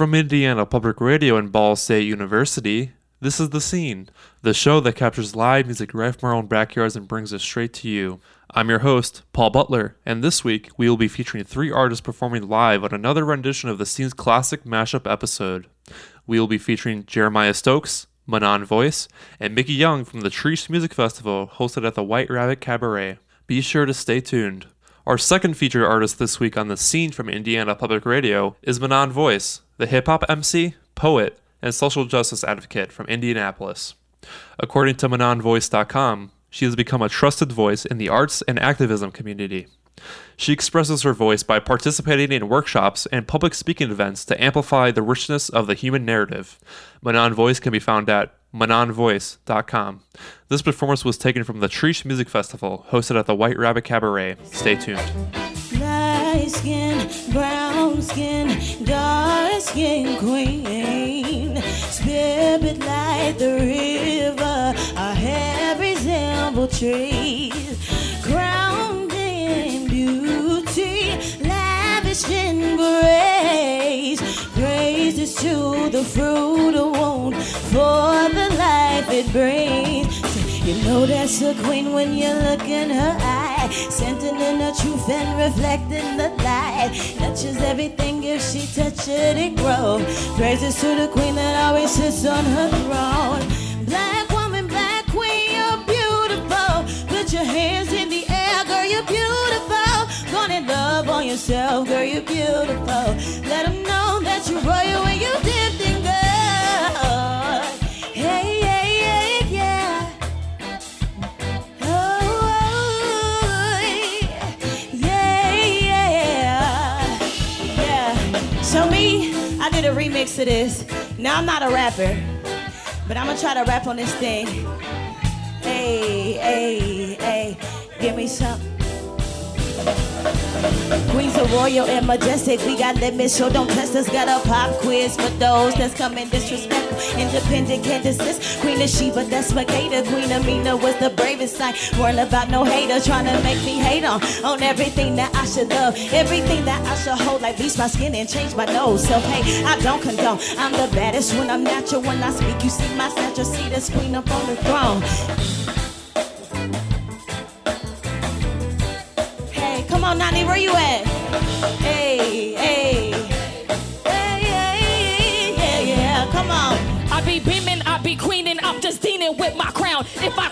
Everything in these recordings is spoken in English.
From Indiana Public Radio and Ball State University, this is The Scene, the show that captures live music right from our own backyards and brings it straight to you. I'm your host, Paul Butler, and this week we will be featuring three artists performing live on another rendition of The Scene's classic mashup episode. We will be featuring Jeremiah Stokes, Manon Voice, and Mickey Young from the Chreece Music Festival hosted at the White Rabbit Cabaret. Be sure to stay tuned. Our second featured artist this week on the scene from Indiana Public Radio is Manon Voice, the hip hop MC, poet, and social justice advocate from Indianapolis. According to ManonVoice.com, she has become a trusted voice in the arts and activism community. She expresses her voice by participating in workshops and public speaking events to amplify the richness of the human narrative. Manon Voice can be found at manonvoice.com. This performance was taken from the Chreece Music Festival, hosted at the White Rabbit Cabaret. Stay tuned. Light skin, brown skin, dark skin queen. Spirit like the river. Crowned in beauty, in grace. Praises to the fruit of womb for the life it brings. You know that's a queen when you look in her eye, scented in the truth and reflecting the light. Touches everything if she touch it, it grows. Praises to the queen that always sits on her throne. Yourself, girl, you're beautiful. Let them know that you're royal when you dipped in gold. Hey, yeah. Oh, yeah, yeah, yeah. So me, I did a remix of this. Now I'm not a rapper, but I'm gonna try to rap on this thing. Hey, hey, hey, give me some. Queens are royal and majestic. We got limits, so don't test us. Got a pop quiz for those that's coming disrespectful. Independent can't desist. Queen of Sheba, that's Makeda. Queen Amina was the bravest sign. Worrying about no hater trying to make me hate on on everything that I should love, everything that I should hold. Like bleach my skin and change my nose. So hey, I don't condone. I'm the baddest when I'm natural. When I speak, you see my stature. See this queen up on the throne. On, Nani, where you at? Hey, hey. Hey, hey, yeah, yeah, come on. I be beaming, I be queening, I'm just dealing with my crown. If my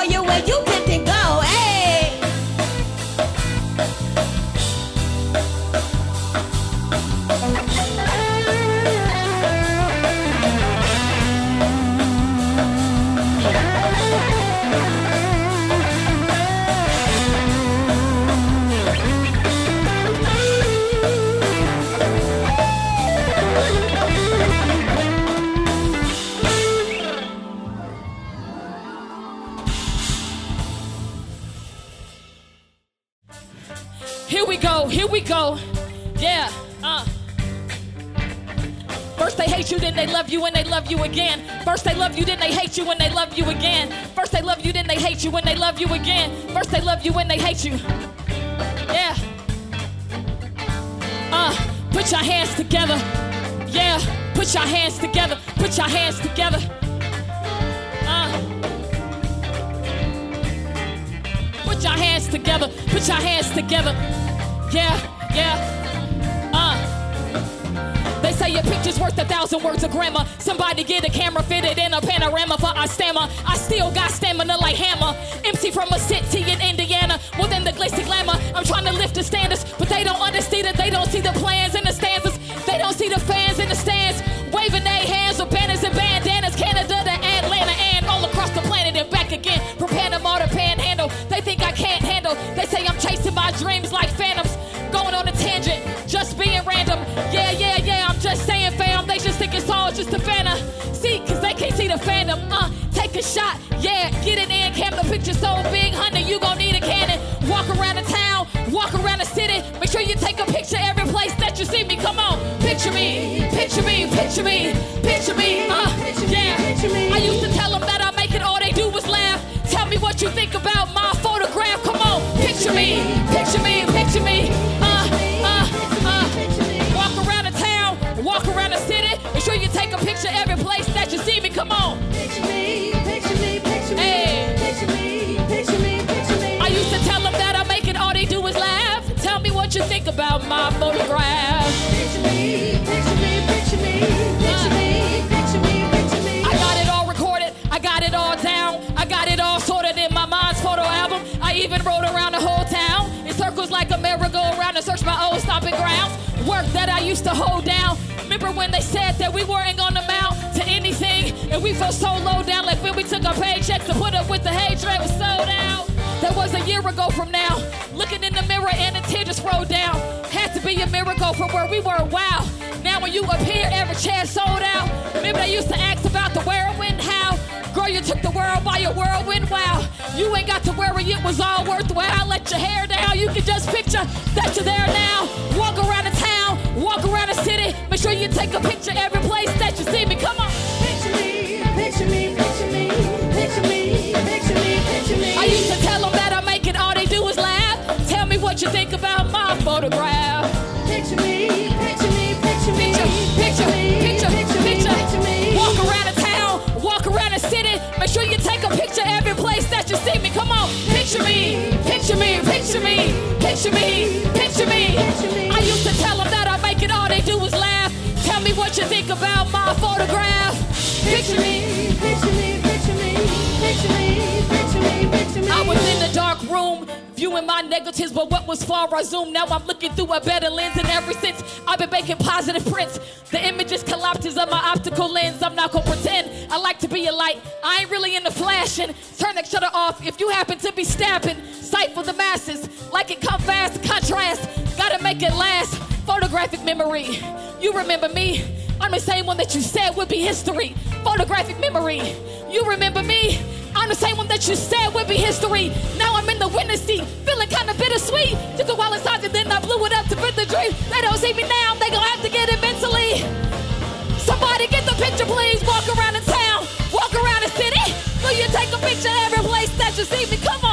that you're you did So, yeah, uh. First they hate you, then they love you, and they love you again. First they love you, then they hate you, and they love you again. First they love you, then they hate you, and they love you again. First they love you, and they hate you. Yeah. Uh, put your hands together. Yeah, put your hands together. Put your hands together. Uh. Put your hands together. Put your hands together. Yeah, yeah. Uh. They say your picture's worth a thousand words of grammar. Somebody get a camera fitted in a panorama for our stammer. I still got stamina like hammer. MC from a city in Indiana. Than the glitzy glamour. I'm trying to lift the standards, but they don't understand it. They don't see the plans and the stanzas. They don't see the fans in the stands. Waving their hands with banners and bandanas. Canada to Atlanta and all across the planet and back again. From Panama to Panhandle. They think I can't handle. They say I'm chasing my dreams like Yeah, yeah, yeah, I'm just saying, fam. They just think it's all just a fantasy, cause they can't see the fandom. Uh, take a shot, yeah, get it in. Cam, the picture so big, honey, you gon' need a cannon. Walk around the town, walk around the city. Make sure you take a picture every place that you see me. Come on, picture me, picture me, picture me, picture me. Uh, I even rode around the whole town in circles like a merry-go-round to search my old stomping grounds. Work that I used to hold down. Remember when they said that we weren't gonna amount to anything, and we felt so low down, like when we took our paychecks to put up with the hatred was sold out. That was a year ago from now. Looking in the mirror and a tear just rolled down. Had to be a miracle from where we were. Wow. Now when you appear, every chair sold out. Remember they used to ask about the whirlwind, how? Girl, you took the world by your whirlwind, wow. You ain't got to worry, it was all worthwhile. Let your hair down, you can just picture that you're there now. Walk around the town, walk around the city. Make sure you take a picture every place picture me, picture me. I used to tell them that I make it, all they do is laugh. Tell me what you think about my photograph. Picture me. Viewing my negatives, but what was far I zoom. Now I'm looking through a better lens, and ever since I've been making positive prints. The images collapses of my optical lens. I'm not gonna pretend I like to be a light. I ain't really into flashing. Turn that shutter off if you happen to be stabbing. Sight for the masses, like it come fast. Contrast, gotta make it last. Photographic memory. You remember me? I'm the same one that you said would be history. Photographic memory. You remember me? I'm the same one that you said would be history. Now I'm in the witness seat, feeling kinda bittersweet. Took a while inside and then I blew it up to fit the dream. They don't see me now, they gonna have to get it mentally. Somebody get the picture, please. Walk around the town, walk around the city. Will you take a picture every place that you see me? Come on.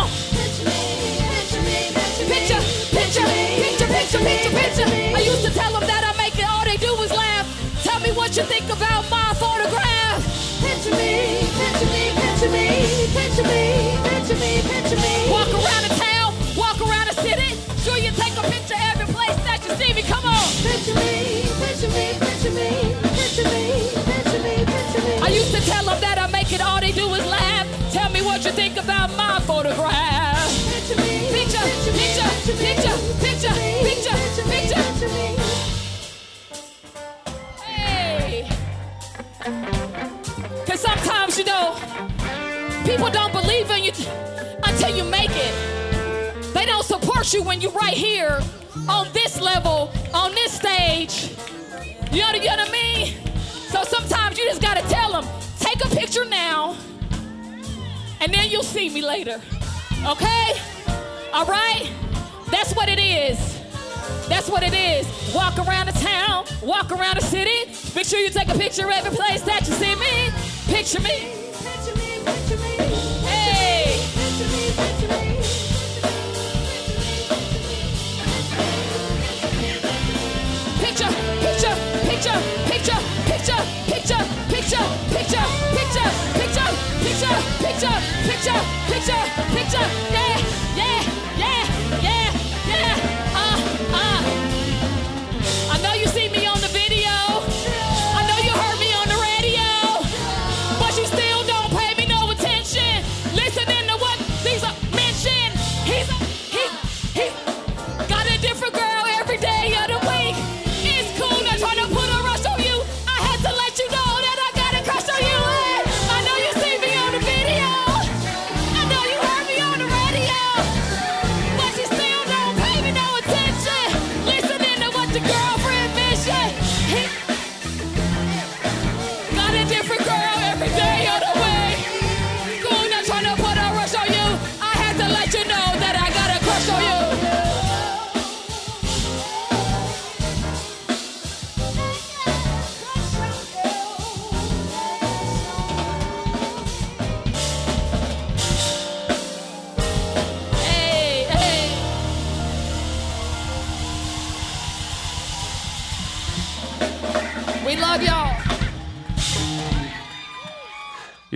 I used to tell them that I make it, all they do is laugh. Tell me what you think about my photograph. Picture, picture, picture, picture, picture, picture. Hey. Cause sometimes, you know, people don't believe in you until you make it. They don't support you when you're right here on this level, on this stage. You know, you know what I mean? So sometimes you just gotta tell them, take a picture now, and then you'll see me later. Okay? All right? That's what it is. That's what it is. Walk around the town, walk around the city. Make sure you take a picture every place that you see me. Picture me.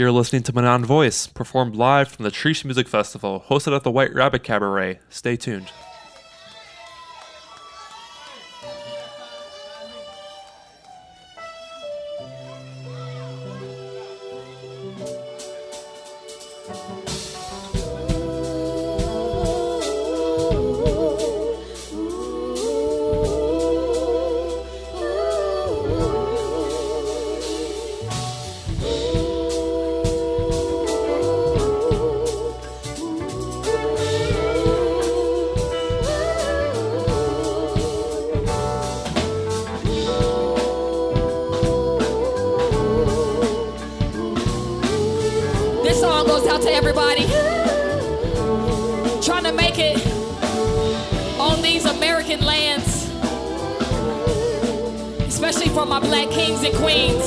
You're listening to Manon Voice, performed live from the Chreece Music Festival, hosted at the White Rabbit Cabaret. Stay tuned. This song goes out to everybody trying to make it on these American lands, especially for my black kings and queens.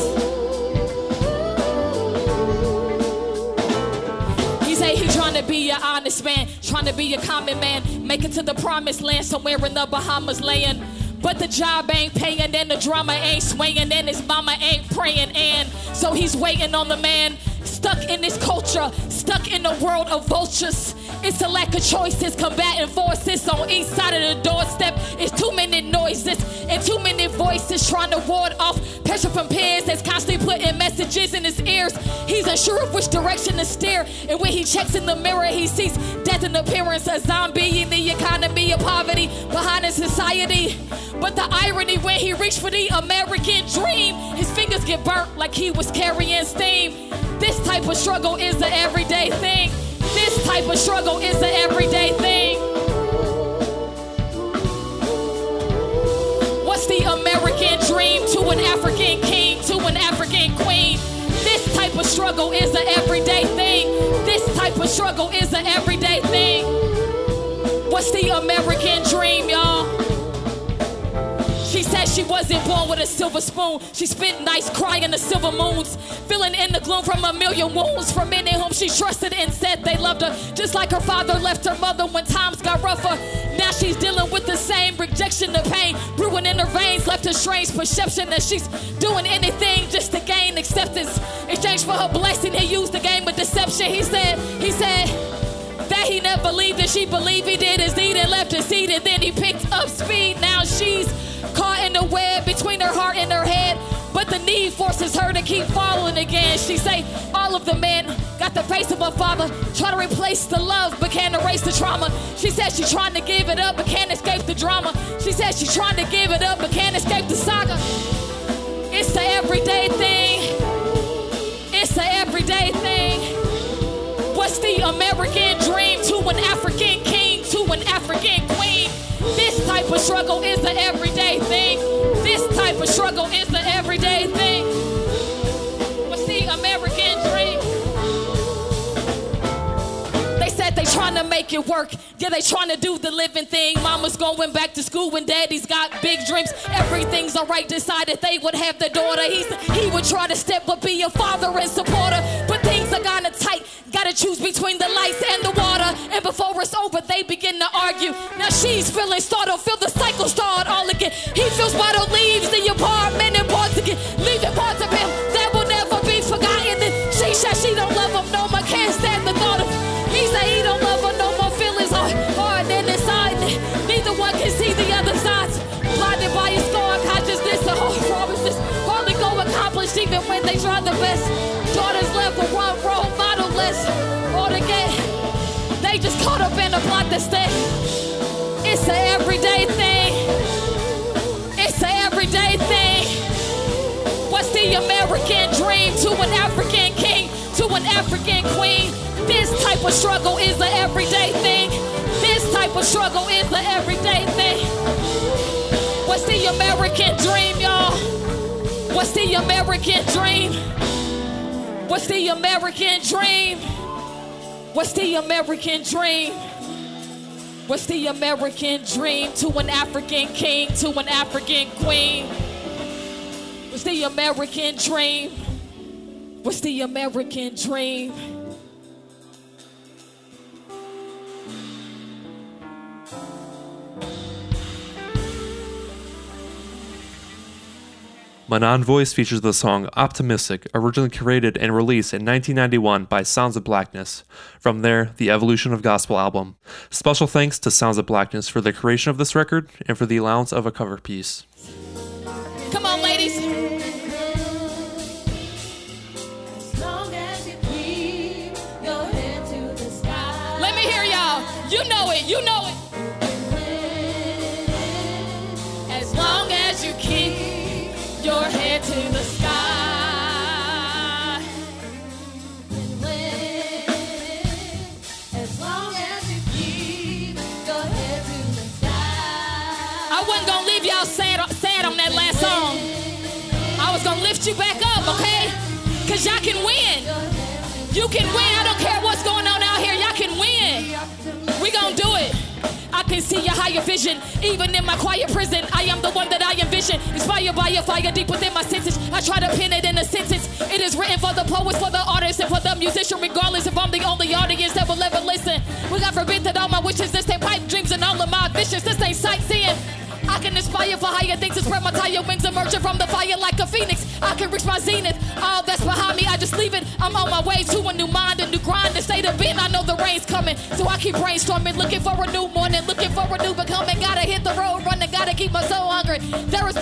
He say he trying to be an honest man, trying to be a common man, make it to the promised land somewhere in the Bahamas land. But the job ain't paying and the drama ain't swinging and his mama ain't praying and so he's waiting on the man stuck in this culture, stuck in the world of vultures. It's a lack of choices, combating forces on each side of the doorstep. It's too many noises and too many voices trying to ward off pressure from peers that's constantly putting messages in his ears. He's unsure of which direction to steer, and when he checks in the mirror, he sees death in appearance, a zombie in the economy of poverty behind his society. But the irony when he reached for the American dream, his fingers get burnt like he was carrying steam. This type of struggle is the everyday thing. This type of struggle is the everyday thing. What's the American dream to an African king, to an African queen? This type of struggle is the everyday thing. This type of struggle is the everyday thing. What's the American dream, y'all? Wasn't born with a silver spoon. She spent nights crying the silver moons, filling in the gloom from a million wounds from many whom she trusted and said they loved her. Just like her father left her mother when times got rougher. Now she's dealing with the same rejection, the pain brewing in her veins, left a strange perception that she's doing anything just to gain acceptance. In Exchange for her blessing, he used the game of deception. He said, he said. He never believed that she believed he did his deed and left his seat and then he picked up speed. Now she's caught in the web between her heart and her head. But the need forces her to keep falling again. She say all of the men got the face of her father, try to replace the love but can't erase the trauma. She said she's trying to give it up but can't escape the drama. She said she's trying to give it up but can't escape the saga. It's the everyday thing. It's the everyday thing. What's the American dream an African king, to an African queen? This type of struggle is the everyday thing. This type of struggle is the everyday thing. What's the American dream? They said they trying to make it work. Yeah, they trying to do the living thing. Mama's going back to school and daddy's got big dreams. Everything's alright. Decided they would have the daughter. He's, he would try to step up, be a father and supporter. But things are kinda tight. Gotta choose between the lights and the water. And before it's over, they begin to argue. Now she's feeling startled, feel the cycle start all again. He feels bottled, leaves in the apartment and parts again. Leaving parts of him that will never be forgotten. She said she don't love him no more, can't stand the thought of. He said he don't love her no more, feelings are hard and inside. Neither one can see the other sides. Blinded by his scar consciousness, the whole promises hardly go accomplished even when they try the best. Daughters left with one role model less. Just caught up in a plot to stay. It's an everyday thing. It's an everyday thing. What's the American dream to an African king, to an African queen? This type of struggle is an everyday thing. This type of struggle is an everyday thing. What's the American dream, y'all? What's the American dream? What's the American dream? What's the American dream? What's the American dream to an African king, to an African queen? What's the American dream? What's the American dream? Manon Voice features the song Optimistic, originally created and released in 1991 by Sounds of Blackness. From there, the Evolution of Gospel album. Special thanks to Sounds of Blackness for the creation of this record and for the allowance of a cover piece. Come on, ladies. As as you keep your head to the sky. Let me hear y'all. You know it. You know up, okay? Cause y'all can win. You can win. I don't care what's going on out here. Y'all can win. We gonna do it. I can see your higher vision, even in my quiet prison. I am the one that I envision, inspired by a fire deep within my senses. I try to pin it in a sentence. It is written for the poets, for the artists, and for the musician, regardless if I'm the only audience that will ever listen. We God forbid that all my wishes, this ain't pipe dreams, and all of my ambitions, this ain't sightseeing. I can aspire for higher things and spread my tire wings emerging from the fire like a phoenix. I can reach my zenith. All that's behind me, I just leave it. I'm on my way to a new mind, a new grind, a state of being. I know the rain's coming, so I keep brainstorming, looking for a new morning, looking for a new becoming. Gotta hit the road running, gotta keep my soul hungry. There is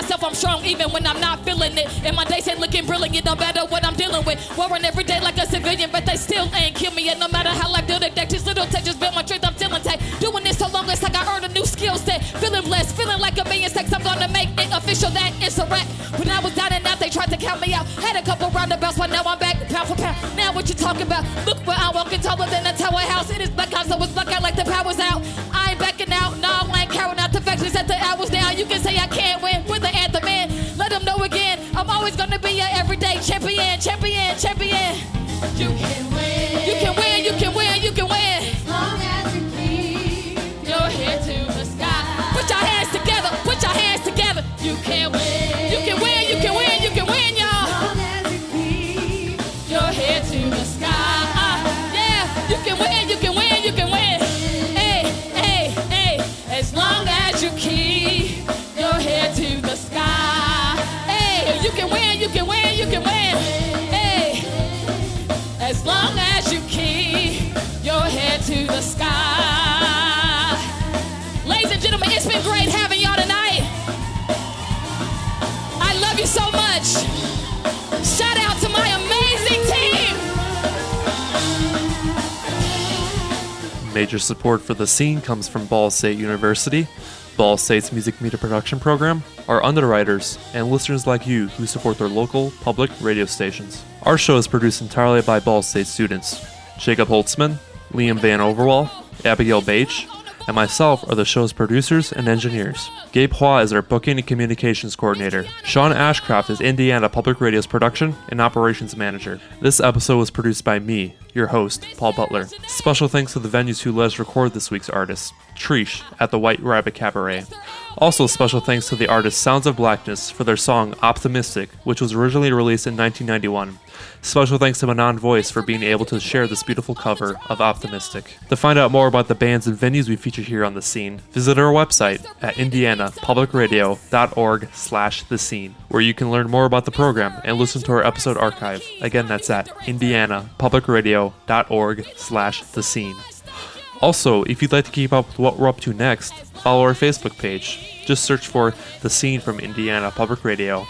myself I'm strong even when I'm not feeling it. And my days ain't looking brilliant, no matter what I'm dealing with. Worrying every day like a civilian, but they still ain't kill me. And no matter how life deal it, that just little touches build my strength. I'm still intact. Doing this so long, it's like I earned a new skill set. Feeling blessed, feeling like a million stacks. I'm gonna make it official that it's a wrap. When I was down and out, they tried to count me out. Had a couple roundabouts, but now I'm back pound for pound. Now what you talking about? Look where I'm walking taller than a tower house. It is blackout, so it's blackout like the power's out. I ain't backing out. I carrying the the hours down. You can say I can't win with the anthem in. Let them know again. I'm always gonna be your everyday champion, champion, champion. You can Major support for the scene comes from Ball State University, Ball State's music media production program, our underwriters, and listeners like you who support their local public radio stations. Our show is produced entirely by Ball State students. Jacob Holtzman, Liam Van Overwall, Abigail Bache, and myself are the show's producers and engineers. Gabe Hua is our booking and communications coordinator. Sean Ashcraft is Indiana Public Radio's production and operations manager. This episode was produced by me, your host, Paul Butler. Special thanks to the venues who let us record this week's artists Chreece at the White Rabbit Cabaret. Also, special thanks to the artist Sounds of Blackness for their song Optimistic, which was originally released in 1991. Special thanks to Manon Voice for being able to share this beautiful cover of Optimistic. To find out more about the bands and venues we feature here on The Scene, visit our website at indianapublicradio.org slash the scene, where you can learn more about the program and listen to our episode archive. Again, that's at indianapublicradio.org slash the scene. Also, if you'd like to keep up with what we're up to next, follow our Facebook page. Just search for The Scene from Indiana Public Radio.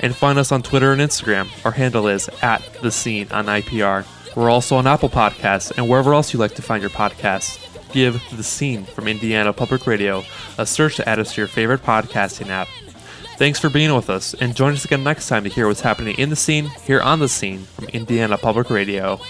And find us on Twitter and Instagram. Our handle is at The Scene on IPR. We're also on Apple Podcasts and wherever else you like to find your podcasts. Give The Scene from Indiana Public Radio a search to add us to your favorite podcasting app. Thanks for being with us, and join us again next time to hear what's happening in the scene, here on The Scene from Indiana Public Radio.